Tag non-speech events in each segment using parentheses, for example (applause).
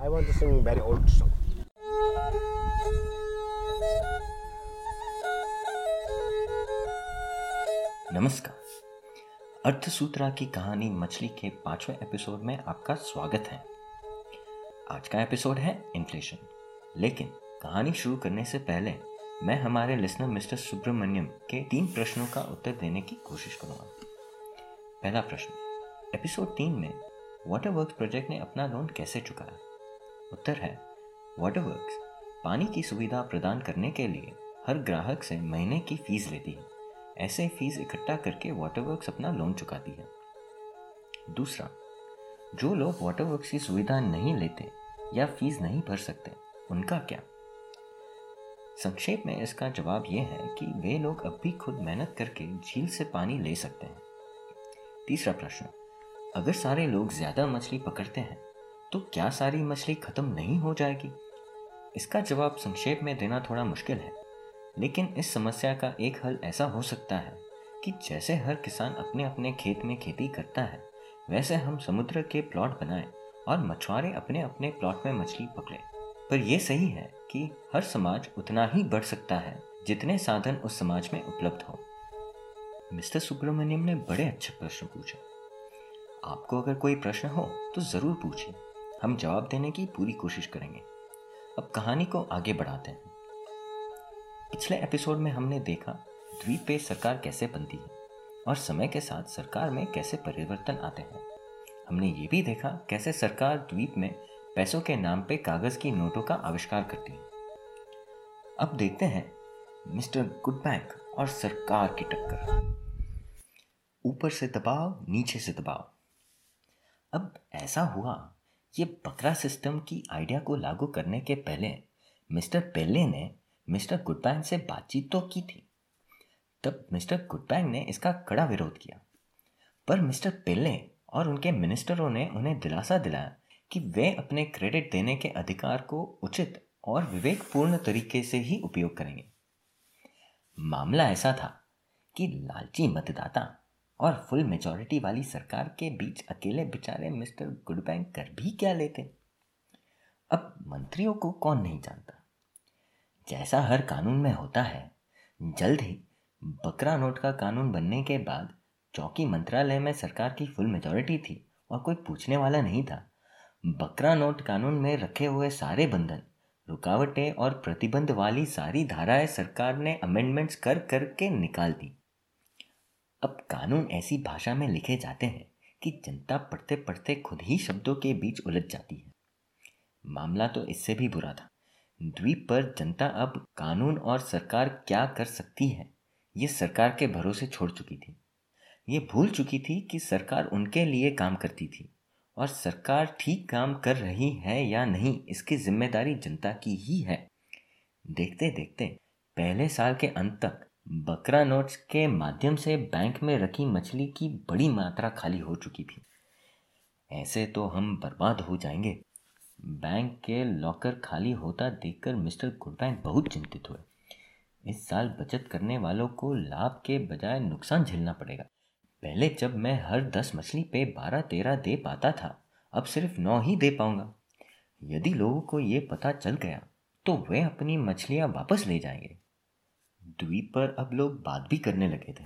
I want to sing very old song. नमस्कार। अर्थसूत्रा की कहानी मछली के पाँचवें एपिसोड में आपका स्वागत है। आज का एपिसोड है इन्फ्लेशन। लेकिन कहानी शुरू करने से पहले मैं हमारे लिसनर मिस्टर सुब्रमण्यम के तीन प्रश्नों का उत्तर देने की कोशिश करूँगा। पहला प्रश्न, एपिसोड तीन में वाटर वर्क प्रोजेक्ट ने अपना लोन कैसे चुकाया? उत्तर है वाटर वर्क्स पानी की सुविधा प्रदान करने के लिए हर ग्राहक से महीने की फ़ीस लेती है। ऐसे फ़ीस इकट्ठा करके वाटर वर्क्स अपना लोन चुकाती है। दूसरा, जो लोग वाटर वर्क्स की सुविधा नहीं लेते या फ़ीस नहीं भर सकते, उनका क्या? संक्षेप में इसका जवाब यह है कि वे लोग अब भी खुद मेहनत करके झील से पानी ले सकते हैं। तीसरा प्रश्न, अगर सारे लोग ज़्यादा मछली पकड़ते हैं तो क्या सारी मछली खत्म नहीं हो जाएगी? इसका जवाब संक्षेप में देना थोड़ा मुश्किल है, लेकिन इस समस्या का एक हल ऐसा हो सकता है कि जैसे हर किसान अपने अपने खेत में खेती करता है, वैसे हम समुद्र के प्लॉट बनाएँ और मछुआरे अपने अपने प्लॉट में मछली पकड़े। पर यह सही है कि हर समाज उतना ही बढ़ सकता है जितने साधन उस समाज में उपलब्ध हो। मिस्टर सुब्रमण्यम ने बड़े अच्छे प्रश्न पूछे। आपको अगर कोई प्रश्न हो तो ज़रूर पूछिए हम जवाब देने की पूरी कोशिश करेंगे। अब कहानी को आगे बढ़ाते हैं। पिछले एपिसोड में हमने देखा द्वीप पे सरकार कैसे बनती है और समय के साथ सरकार में कैसे परिवर्तन आते हैं। हमने ये भी देखा कैसे सरकार द्वीप में पैसों के नाम पे कागज़ की नोटों का आविष्कार करती है। अब देखते हैं मिस्टर गुड बैंक और सरकार की टक्कर। ऊपर से दबाव, नीचे से दबाव। अब ऐसा हुआ ये बकरा सिस्टम की आइडिया को लागू करने के पहले मिस्टर पेले ने मिस्टर गुडबैंग से बातचीत तो की थी। तब मिस्टर गुडबैंग ने इसका कड़ा विरोध किया। पर मिस्टर पेले और उनके मिनिस्टरों ने उन्हें दिलासा दिलाया कि वे अपने क्रेडिट देने के अधिकार को उचित और विवेकपूर्ण तरीके से ही उपयोग करेंगे। मामला ऐसा था कि लालची मतदाता और फुल मेजोरिटी वाली सरकार के बीच अकेले बेचारे मिस्टर गुडबैंक कर भी क्या लेते? अब मंत्रियों को कौन नहीं जानता? जैसा हर कानून में होता है, जल्द ही बकरा नोट का कानून बनने के बाद चौकी मंत्रालय में सरकार की फुल मेजोरिटी थी और कोई पूछने वाला नहीं था। बकरा नोट कानून में रखे हुए सारे बंधन, रुकावटें और प्रतिबंध वाली सारी धाराएँ सरकार ने अमेंडमेंट्स कर करके निकाल दी। अब कानून ऐसी भाषा में लिखे जाते हैं कि जनता पढ़ते पढ़ते खुद ही शब्दों के बीच उलझ जाती है। मामला तो इससे भी बुरा था। द्वीप पर जनता अब कानून और सरकार क्या कर सकती है, ये सरकार के भरोसे छोड़ चुकी थी। ये भूल चुकी थी कि सरकार उनके लिए काम करती थी और सरकार ठीक काम कर रही है या नहीं, इसकी ज़िम्मेदारी जनता की ही है। देखते देखते पहले साल के अंत तक बकरा नोट्स के माध्यम से बैंक में रखी मछली की बड़ी मात्रा खाली हो चुकी थी। ऐसे तो हम बर्बाद हो जाएँगे। बैंक के लॉकर खाली होता देखकर मिस्टर गुडबैंक बहुत चिंतित हुए। इस साल बचत करने वालों को लाभ के बजाय नुकसान झेलना पड़ेगा। पहले जब मैं हर दस मछली पे बारह तेरह दे पाता था, अब सिर्फ़ नौ ही दे पाऊँगा। यदि लोगों को ये पता चल गया तो वे अपनी मछलियाँ वापस ले जाएँगे। द्वीप पर अब लोग बात भी करने लगे थे।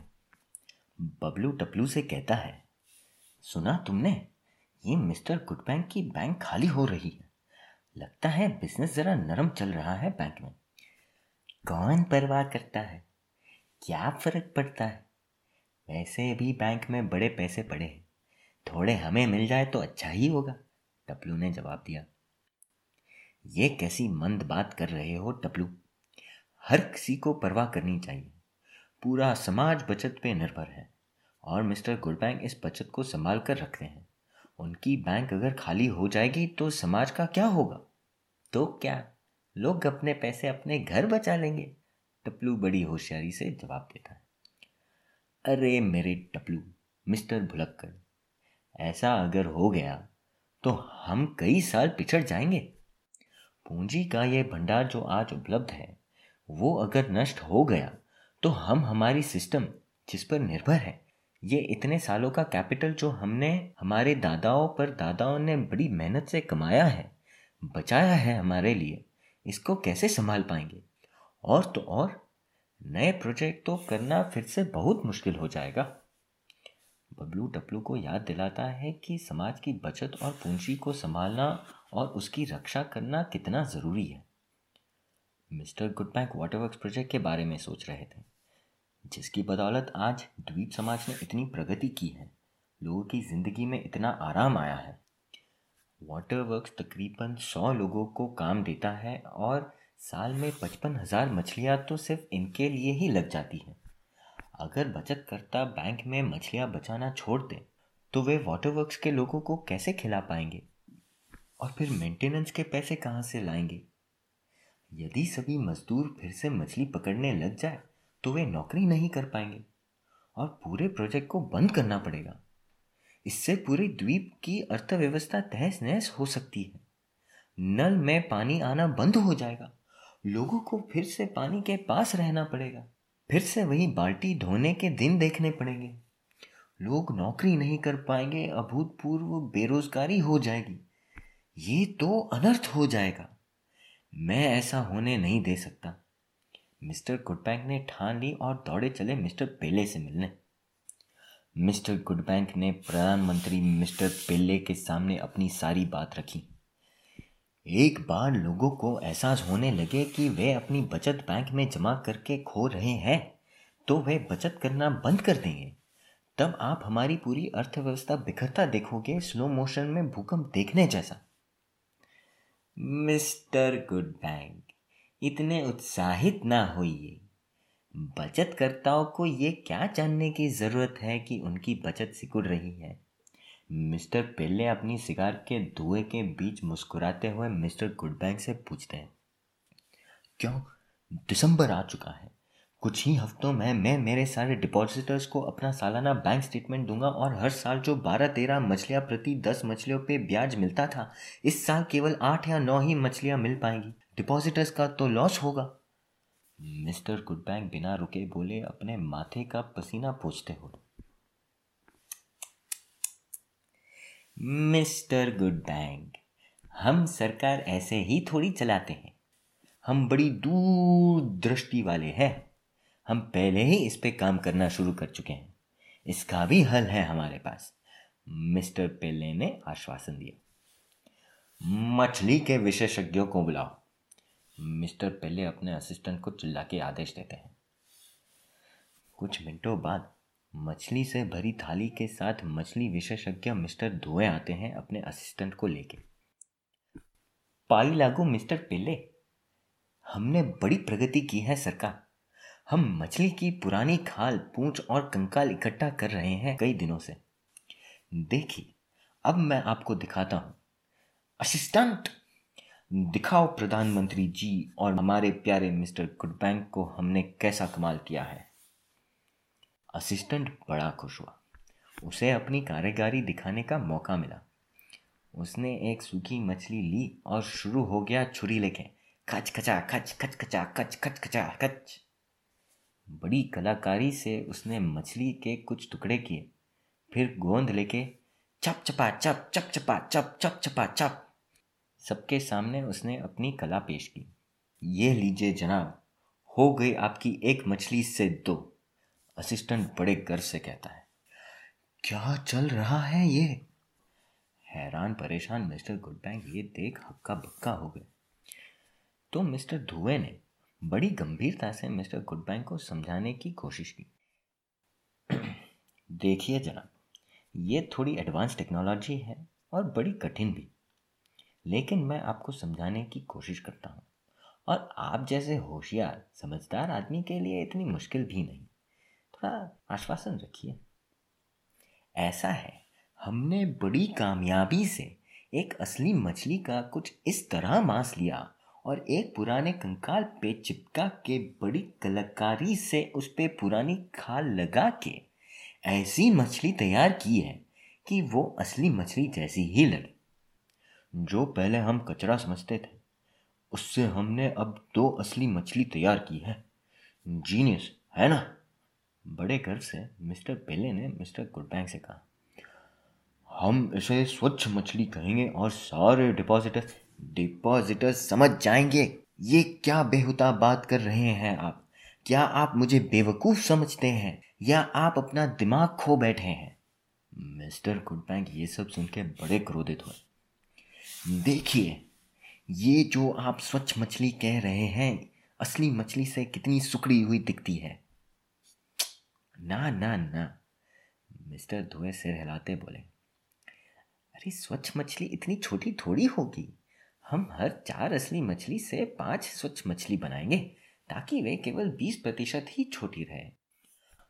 बबलू टपलू से कहता है, सुना तुमने? ये मिस्टर गुडबैंक की बैंक खाली हो रही है। लगता है बिज़नेस जरा नरम चल रहा है बैंक में। कौन परवाह करता है, क्या फ़र्क पड़ता है? वैसे भी बैंक में बड़े पैसे पड़े हैं। थोड़े हमें मिल जाए तो अच्छा ही होगा, टपलू ने जवाब दिया। ये कैसी मंद बात कर रहे हो टपलू? हर किसी को परवाह करनी चाहिए। पूरा समाज बचत पे निर्भर है और मिस्टर गुडबैंक इस बचत को संभाल कर रखते हैं। उनकी बैंक अगर खाली हो जाएगी तो समाज का क्या होगा? तो क्या लोग अपने पैसे अपने घर बचा लेंगे? टपलू बड़ी होशियारी से जवाब देता है। अरे मेरे टपलू, मिस्टर भुलक्कर ऐसा अगर हो गया तो हम कई साल पिछड़ जाएँगे। पूंजी का यह भंडार जो आज उपलब्ध है वो अगर नष्ट हो गया तो हम हमारी सिस्टम जिस पर निर्भर है, ये इतने सालों का कैपिटल जो हमने, हमारे दादाओं पर, दादाओं ने बड़ी मेहनत से कमाया है, बचाया है हमारे लिए, इसको कैसे संभाल पाएँगे? और तो और, नए प्रोजेक्ट तो करना फिर से बहुत मुश्किल हो जाएगा। बबलू टपलू को याद दिलाता है कि समाज की बचत और पूंजी को संभालना और उसकी रक्षा करना कितना ज़रूरी है। Mister good bank water work project के बारे में सोच रहे थे, जिसकी बदौलत आज द्वीप समाज ने इतनी प्रगति की है, लोगों की ज़िंदगी में इतना आराम आया है। वाटर वर्क तकरीबन सौ लोगों को काम देता है और साल में पचपन हज़ार मछलियाँ तो सिर्फ़ इनके लिए ही लग जाती हैं। अगर बचत करता बैंक में मछलियाँ बचाना छोड़ दें तो वे वाटर वर्क्स के लोगों को कैसे खिला पाएँगे? और फिर मेंटेनेंस के पैसे कहाँ से लाएँगे? यदि सभी मजदूर फिर से मछली पकड़ने लग जाए तो वे नौकरी नहीं कर पाएँगे और पूरे प्रोजेक्ट को बंद करना पड़ेगा। इससे पूरे द्वीप की अर्थव्यवस्था तहस नहस हो सकती है। नल में पानी आना बंद हो जाएगा। लोगों को फिर से पानी के पास रहना पड़ेगा। फिर से वही बाल्टी धोने के दिन देखने पड़ेंगे। लोग नौकरी नहीं कर पाएँगे, अभूतपूर्व बेरोजगारी हो जाएगी। ये तो अनर्थ हो जाएगा। मैं ऐसा होने नहीं दे सकता। मिस्टर गुडबैंक ने ठान ली और दौड़े चले मिस्टर पेले से मिलने। मिस्टर गुडबैंक ने प्रधानमंत्री मिस्टर पेले के सामने अपनी सारी बात रखी। एक बार लोगों को एहसास होने लगे कि वे अपनी बचत बैंक में जमा करके खो रहे हैं तो वे बचत करना बंद कर देंगे। तब आप हमारी पूरी अर्थव्यवस्था बिखरता देखोगे, स्लो मोशन में भूकंप देखने जैसा। मिस्टर गुड बैंक इतने उत्साहित ना होइए। बचतकर्ताओं को ये क्या जानने की ज़रूरत है कि उनकी बचत सिकुड़ रही है? मिस्टर पेले अपनी सिगार के धुएँ के बीच मुस्कुराते हुए मिस्टर गुडबैंक से पूछते हैं, क्यों? दिसंबर आ चुका है। कुछ ही हफ्तों में मैं मेरे सारे डिपॉजिटर्स को अपना सालाना बैंक स्टेटमेंट दूँगा और हर साल जो बारह तेरह मछलियाँ प्रति दस मछलियों पे ब्याज मिलता था, इस साल केवल आठ या नौ ही मछलियाँ मिल पाएँगी। डिपॉजिटर्स का तो लॉस होगा। मिस्टर गुडबैंक बिना रुके बोले अपने माथे का पसीना पोछते हुए। मिस्टर गुडबैंक हम सरकार ऐसे ही थोड़ी चलाते हैं। हम बड़ी दूर दृष्टि वाले हैं। हम पहले ही इस पे काम करना शुरू कर चुके हैं। इसका भी हल है हमारे पास। मिस्टर पेले ने आश्वासन दिया। मछली के विशेषज्ञों को बुलाओ। मिस्टर पेले अपने असिस्टेंट को चिल्ला के आदेश देते हैं। कुछ मिनटों बाद मछली से भरी थाली के साथ मछली विशेषज्ञ मिस्टर धोए आते हैं अपने असिस्टेंट को लेके। पाली लागू मिस्टर पेले, हमने बड़ी प्रगति की है, सरकार। हम मछली की पुरानी खाल, पूंछ और कंकाल इकट्ठा कर रहे हैं कई दिनों से। देखिए, अब मैं आपको दिखाता हूँ। असिस्टेंट! दिखाओ प्रधानमंत्री जी और हमारे प्यारे मिस्टर गुडबैंक को हमने कैसा कमाल किया है। असिस्टेंट बड़ा खुश हुआ। उसे अपनी कारीगारी दिखाने का मौका मिला। उसने एक सूखी मछली ली और शुरू हो गया छुरी लेके। खच खचा, खच खच खचा, खच खच खचा, खच। बड़ी कलाकारी से उसने मछली के कुछ टुकड़े किए। फिर गोंद लेके चप चपा चप चप चपा चप चप चपा चप। सबके सामने उसने अपनी कला पेश की। ये लीजिए जनाब, हो गई आपकी एक मछली से दो। असिस्टेंट बड़े गर्व से कहता है। क्या चल रहा है ये? हैरान, परेशान मिस्टर गुडबैंक ये देख हक्का बक्का हो गए। तो मिस्टर धुए ने बड़ी गंभीरता से मिस्टर गुडबैंक को समझाने की कोशिश की। (clears throat) देखिए जनाब, ये थोड़ी एडवांस टेक्नोलॉजी है और बड़ी कठिन भी। लेकिन मैं आपको समझाने की कोशिश करता हूँ। और आप जैसे होशियार, समझदार आदमी के लिए इतनी मुश्किल भी नहीं। थोड़ा आश्वासन रखिए। ऐसा है, हमने बड़ी कामयाबी से एक असली मछली का कुछ इस तरह मांस लिया। और एक पुराने कंकाल पे चिपका के बड़ी कलाकारी से उस पर पुरानी खाल लगा के ऐसी मछली तैयार की है कि वो असली मछली जैसी ही लगे। जो पहले हम कचरा समझते थे, उससे हमने अब दो असली मछली तैयार की है। जीनियस, है ना? बड़े गर्व से मिस्टर पेले ने मिस्टर गुडबैंक से कहा, हम इसे स्वच्छ मछली कहेंगे और सारे डिपॉजिटर्स डिपॉजिटर्स समझ जाएँगे। ये क्या बेहुता बात कर रहे हैं आप? क्या आप मुझे बेवकूफ़ समझते हैं? या आप अपना दिमाग खो बैठे हैं? मिस्टर गुडबैंक ये सब सुन के बड़े क्रोधित हुए। देखिए, ये जो आप स्वच्छ मछली कह रहे हैं, असली मछली से कितनी सुकड़ी हुई दिखती है। ना ना ना, मिस्टर धुए सिर हिलाते बोले। अरे, स्वच्छ मछली इतनी छोटी थोड़ी होगी। हम हर चार असली मछली से पाँच स्वच्छ मछली बनाएँगे, ताकि वे केवल बीस प्रतिशत ही छोटी रहे।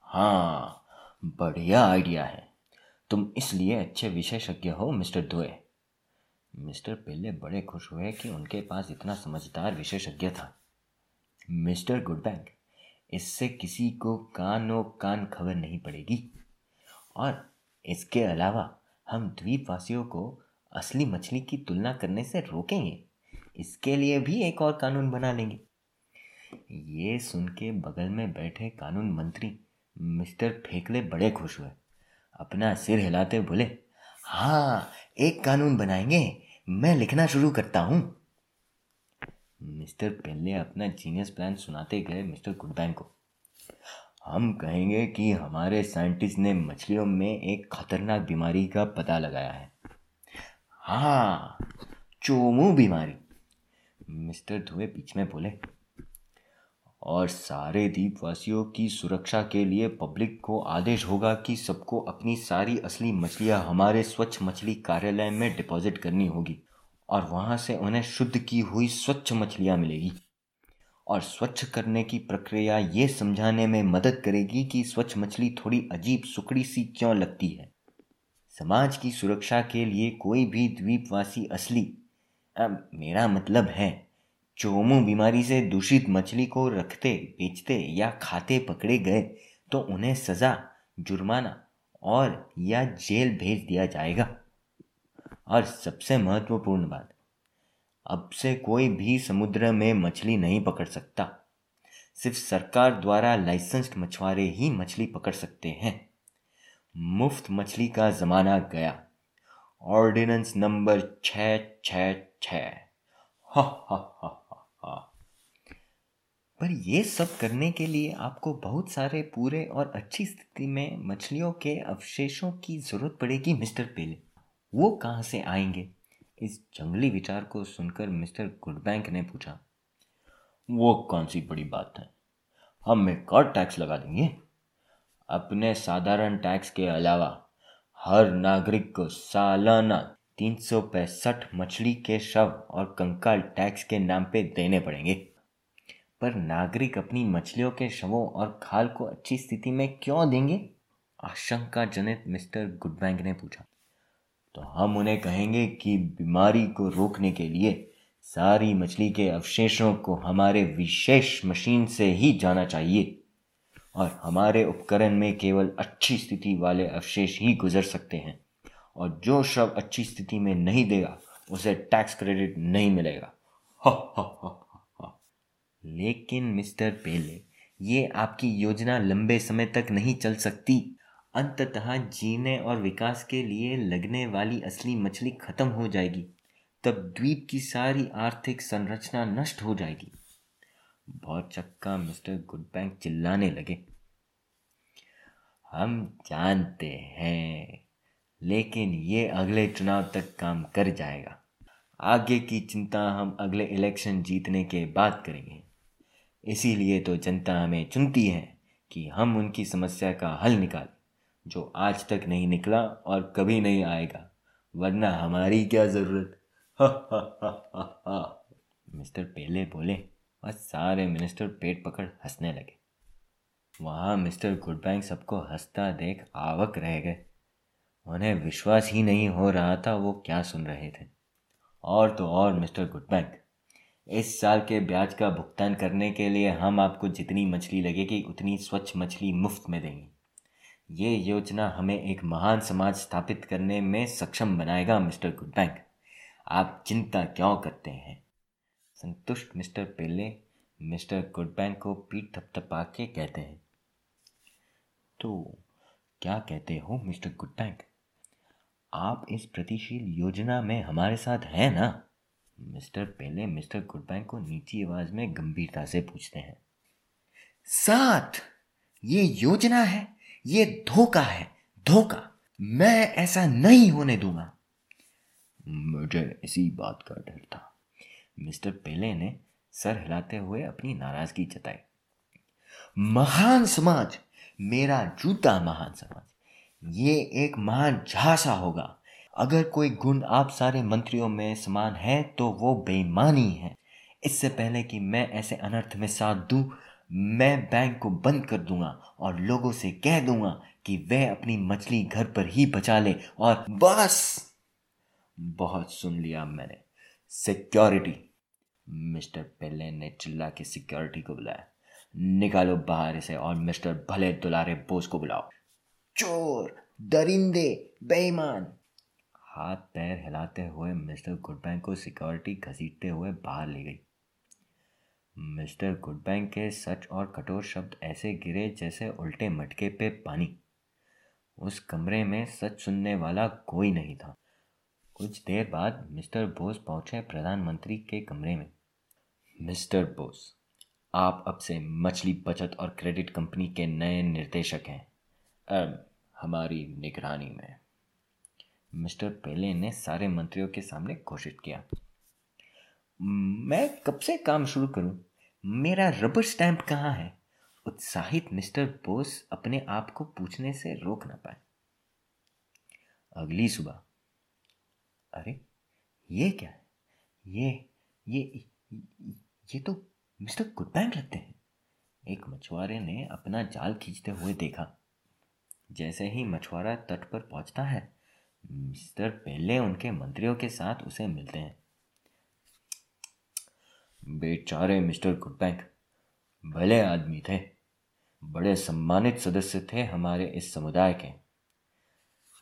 हाँ बढ़िया आइडिया है। तुम इसलिए अच्छे विशेषज्ञ हो, मिस्टर दुए। मिस्टर पिल्ले बड़े खुश हुए कि उनके पास इतना समझदार विशेषज्ञ था। मिस्टर गुडबैंक इससे किसी को कानो कान खबर नहीं पड़ेगी। और इसके अलावा हम द्वीपवासियों को असली मछली की तुलना करने से रोकेंगे। इसके लिए भी एक और कानून बना लेंगे। ये सुन के बगल में बैठे कानून मंत्री मिस्टर फेकले बड़े खुश हुए। अपना सिर हिलाते बोले हाँ एक कानून बनाएँगे। मैं लिखना शुरू करता हूँ। मिस्टर पेल्ले अपना जीनियस प्लान सुनाते गए मिस्टर गुडबैंक को। हम कहेंगे कि हमारे साइंटिस्ट ने मछलियों में एक खतरनाक बीमारी का पता लगाया है। हाँ चोमू बीमारी। मिस्टर धुए बीच में बोले, और सारे द्वीपवासियों की सुरक्षा के लिए पब्लिक को आदेश होगा कि सबको अपनी सारी असली मछलियाँ हमारे स्वच्छ मछली कार्यालय में डिपॉजिट करनी होगी और वहाँ से उन्हें शुद्ध की हुई स्वच्छ मछलियाँ मिलेगी। और स्वच्छ करने की प्रक्रिया ये समझाने में मदद करेगी कि स्वच्छ मछली थोड़ी अजीब सुकड़ी सी क्यों लगती है। समाज की सुरक्षा के लिए कोई भी द्वीपवासी असली, अब मेरा मतलब है, चोमू बीमारी से दूषित मछली को रखते, बेचते या खाते पकड़े गए तो उन्हें सज़ा, जुर्माना और या जेल भेज दिया जाएगा। और सबसे महत्वपूर्ण बात, अब से कोई भी समुद्र में मछली नहीं पकड़ सकता। सिर्फ़ सरकार द्वारा लाइसेंस्ड मछुआरे ही मछली पकड़ सकते हैं। मुफ़्त मछली का ज़माना गया। ऑर्डिनेंस नंबर छ छ छ पर ये सब करने के लिए आपको बहुत सारे पूरे और अच्छी स्थिति में मछलियों के अवशेषों की ज़रूरत पड़ेगी, मिस्टर पेले। वो कहाँ से आएँगे? इस जंगली विचार को सुनकर मिस्टर गुडबैंक ने पूछा। वो कौन सी बड़ी बात है? हम एक और टैक्स लगा देंगे। अपने साधारण टैक्स के अलावा, हर नागरिक को सालाना तीन सौ पैंसठ मछली के शव और कंकाल टैक्स के नाम पे देने पड़ेंगे। पर नागरिक अपनी मछलियों के शवों और खाल को अच्छी स्थिति में क्यों देंगे? आशंका जनित मिस्टर गुडबैंक ने पूछा। तो हम उन्हें कहेंगे कि बीमारी को रोकने के लिए सारी मछली के अवशेषों को हमारे विशेष मशीन से ही जाना चाहिए। और हमारे उपकरण में केवल अच्छी स्थिति वाले अवशेष ही गुजर सकते हैं। और जो शव अच्छी स्थिति में नहीं देगा, उसे टैक्स क्रेडिट नहीं मिलेगा। लेकिन मिस्टर पेले, ये आपकी योजना लंबे समय तक नहीं चल सकती। अंततः जीने और विकास के लिए लगने वाली असली मछली खत्म हो जाएगी। तब द्वीप की सारी आर्थिक संरचना नष्ट हो जाएगी। बहुत चक्का मिस्टर गुडबैंक चिल्लाने लगे। हम जानते हैं, लेकिन ये अगले चुनाव तक काम कर जाएगा। आगे की चिंता हम अगले इलेक्शन जीतने के बाद करेंगे। इसीलिए तो जनता हमें चुनती है कि हम उनकी समस्या का हल निकालें, जो आज तक नहीं निकला और कभी नहीं आएगा। वरना हमारी क्या ज़रूरत? (laughs) मिस्टर पेले बोले और सारे मिनिस्टर पेट पकड़ हंसने लगे। वहाँ मिस्टर गुडबैंक सबको हंसता देख आवक रह गए। उन्हें विश्वास ही नहीं हो रहा था वो क्या सुन रहे थे। और तो और, मिस्टर गुडबैंक इस साल के ब्याज का भुगतान करने के लिए हम आपको जितनी मछली लगेगी उतनी स्वच्छ मछली मुफ़्त में देंगे। ये योजना हमें एक महान समाज स्थापित करने में सक्षम बनाएगा, मिस्टर गुडबैंक आप चिंता क्यों करते हैं? संतुष्ट मिस्टर पेले मिस्टर गुडबैंक को पीठ थपथपा के कहते हैं। तो क्या कहते हो मिस्टर गुडबैंक आप इस प्रतिशील योजना में हमारे साथ हैं ना? मिस्टर पेले मिस्टर गुडबैंक को नीची आवाज़ में गंभीरता से पूछते हैं। साथ! ये योजना है, ये धोखा है, धोखा। मैं ऐसा नहीं होने दूँगा। मुझे इसी बात का डर था। मिस्टर पेले ने सर हिलाते हुए अपनी नाराज़गी जताई। महान समाज, मेरा जूता महान समाज, ये एक महान झांसा होगा। अगर कोई गुण आप सारे मंत्रियों में समान है तो वो बेईमानी है। इससे पहले कि मैं ऐसे अनर्थ में साथ दूँ, मैं बैंक को बंद कर दूँगा और लोगों से कह दूँगा कि वह अपनी मछली घर पर ही बचा ले और बस। बहुत सुन लिया मैंने। सिक्योरिटी। मिस्टर पेले ने चिल्ला के सिक्योरिटी को बुलाया। निकालो बाहर इसे और मिस्टर भले दुलारे बोस को बुलाओ। चोर, दरिंदे, बेईमान। हाथ पैर हिलाते हुए मिस्टर गुडबैंक को सिक्योरिटी घसीटते हुए बाहर ले गई। मिस्टर गुडबैंक के सच और कठोर शब्द ऐसे गिरे जैसे उल्टे मटके पे पानी। उस कमरे में सच सुनने वाला कोई नहीं था। कुछ देर बाद मिस्टर बोस पहुँचे प्रधानमंत्री के कमरे में। मिस्टर बोस, आप अब से मछली बचत और क्रेडिट कंपनी के नए निर्देशक हैं। अब हमारी निगरानी में। मिस्टर पेले ने सारे मंत्रियों के सामने घोषित किया। मैं कब से काम शुरू करूँ? मेरा रबर स्टैंप कहाँ है? उत्साहित मिस्टर बोस अपने आप को पूछने से रोक ना पाए। अगली सुबह। अरे, ये क्या है? ये ये ये तो मिस्टर गुडबैंक लगते हैं। एक मछुआरे ने अपना जाल खींचते हुए देखा। जैसे ही मछुआरा तट पर पहुँचता है, मिस्टर पहले उनके मंत्रियों के साथ उसे मिलते हैं। बेचारे मिस्टर गुडबैंक भले आदमी थे, बड़े सम्मानित सदस्य थे हमारे इस समुदाय के।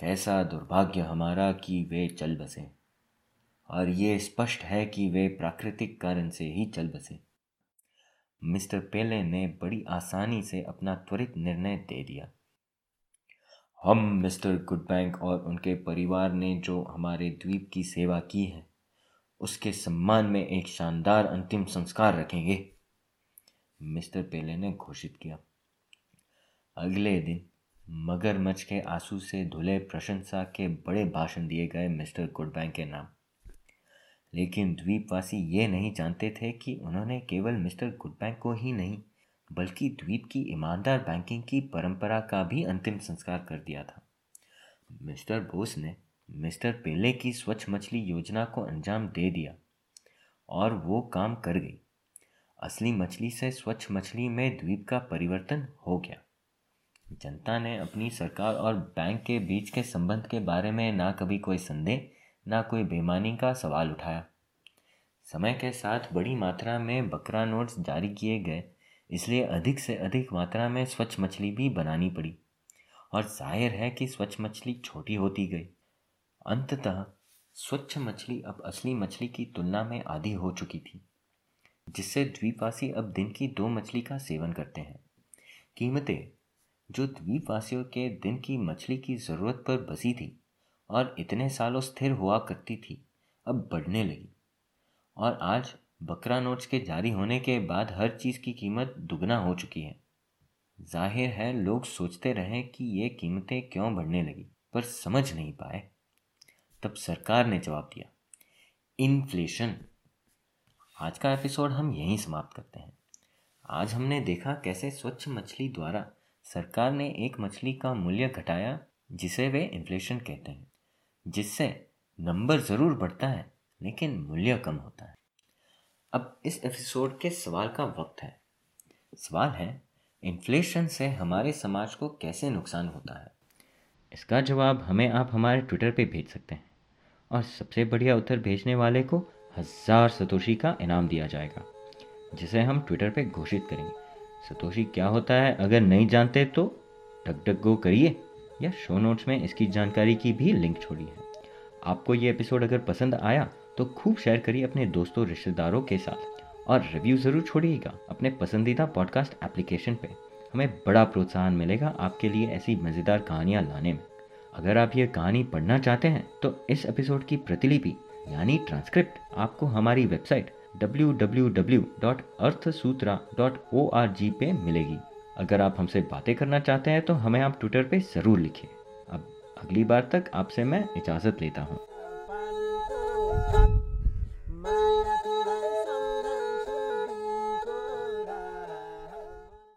कैसा दुर्भाग्य हमारा कि वे चल बसे। और ये स्पष्ट है कि वे प्राकृतिक कारण से ही चल बसे। मिस्टर पेले ने बड़ी आसानी से अपना त्वरित निर्णय दे दिया। हम मिस्टर गुडबैंक और उनके परिवार ने जो हमारे द्वीप की सेवा की है, उसके सम्मान में एक शानदार अंतिम संस्कार रखेंगे। मिस्टर पेले ने घोषित किया। अगले दिन मगरमच्छ के आँसू से धुले प्रशंसा के बड़े भाषण दिए गए मिस्टर गुडबैंक के नाम। लेकिन द्वीपवासी ये नहीं जानते थे कि उन्होंने केवल मिस्टर गुडबैंक को ही नहीं, बल्कि द्वीप की ईमानदार बैंकिंग की परंपरा का भी अंतिम संस्कार कर दिया था। मिस्टर बोस ने मिस्टर पेले की स्वच्छ मछली योजना को अंजाम दे दिया, और वो काम कर गई। असली मछली से स्वच्छ मछली में द्वीप का परिवर्तन हो गया। जनता ने अपनी सरकार और बैंक के बीच के संबंध के बारे में ना कभी कोई संदेह ना कोई बेमानी का सवाल उठाया। समय के साथ बड़ी मात्रा में बकरा नोट्स जारी किए गए, इसलिए अधिक से अधिक मात्रा में स्वच्छ मछली भी बनानी पड़ी और ज़ाहिर है कि स्वच्छ मछली छोटी होती गई। अंततः स्वच्छ मछली अब असली मछली की तुलना में आधी हो चुकी थी, जिससे द्वीपवासी अब दिन की दो मछली का सेवन करते हैं। कीमतें जो द्वीपवासियों के दिन की मछली की ज़रूरत पर बसी थी और इतने सालों स्थिर हुआ करती थी, अब बढ़ने लगी। और आज बकरा नोट्स के जारी होने के बाद हर चीज़ की कीमत दुगना हो चुकी है। ज़ाहिर है, लोग सोचते रहे कि ये कीमतें क्यों बढ़ने लगी, पर समझ नहीं पाए। तब सरकार ने जवाब दिया, इन्फ्लेशन। आज का एपिसोड हम यहीं समाप्त करते हैं। आज हमने देखा कैसे स्वच्छ मछली द्वारा सरकार ने एक मछली का मूल्य घटाया, जिसे वे इन्फ्लेशन कहते हैं। जिससे नंबर ज़रूर बढ़ता है, लेकिन मूल्य कम होता है। अब इस एपिसोड के सवाल का वक्त है। सवाल है, इन्फ्लेशन से हमारे समाज को कैसे नुकसान होता है? इसका जवाब हमें आप हमारे ट्विटर पे भेज सकते हैं, और सबसे बढ़िया उत्तर भेजने वाले को हज़ार सतोशी का इनाम दिया जाएगा, जिसे हम ट्विटर पे घोषित करेंगे। सतोशी, क्या होता है? अगर नहीं जानते तो टक टक गो करिए। या शो नोट्स में इसकी जानकारी की भी लिंक छोड़ी है। आपको ये एपिसोड अगर पसंद आया तो खूब शेयर करिए अपने दोस्तों, रिश्तेदारों के साथ और रिव्यू ज़रूर छोड़िएगा अपने पसंदीदा पॉडकास्ट एप्लीकेशन पे। हमें बड़ा प्रोत्साहन मिलेगा आपके लिए ऐसी मज़ेदार कहानियाँ लाने में। अगर आप ये कहानी पढ़ना चाहते हैं तो इस एपिसोड की प्रतिलिपि, यानी ट्रांसक्रिप्ट आपको हमारी वेबसाइट www.arthasutra.org पे मिलेगी। अगर आप हमसे बातें करना चाहते हैं तो हमें आप ट्विटर पे ज़रूर लिखें अब अगली बार तक आपसे मैं इजाज़त लेता हूँ।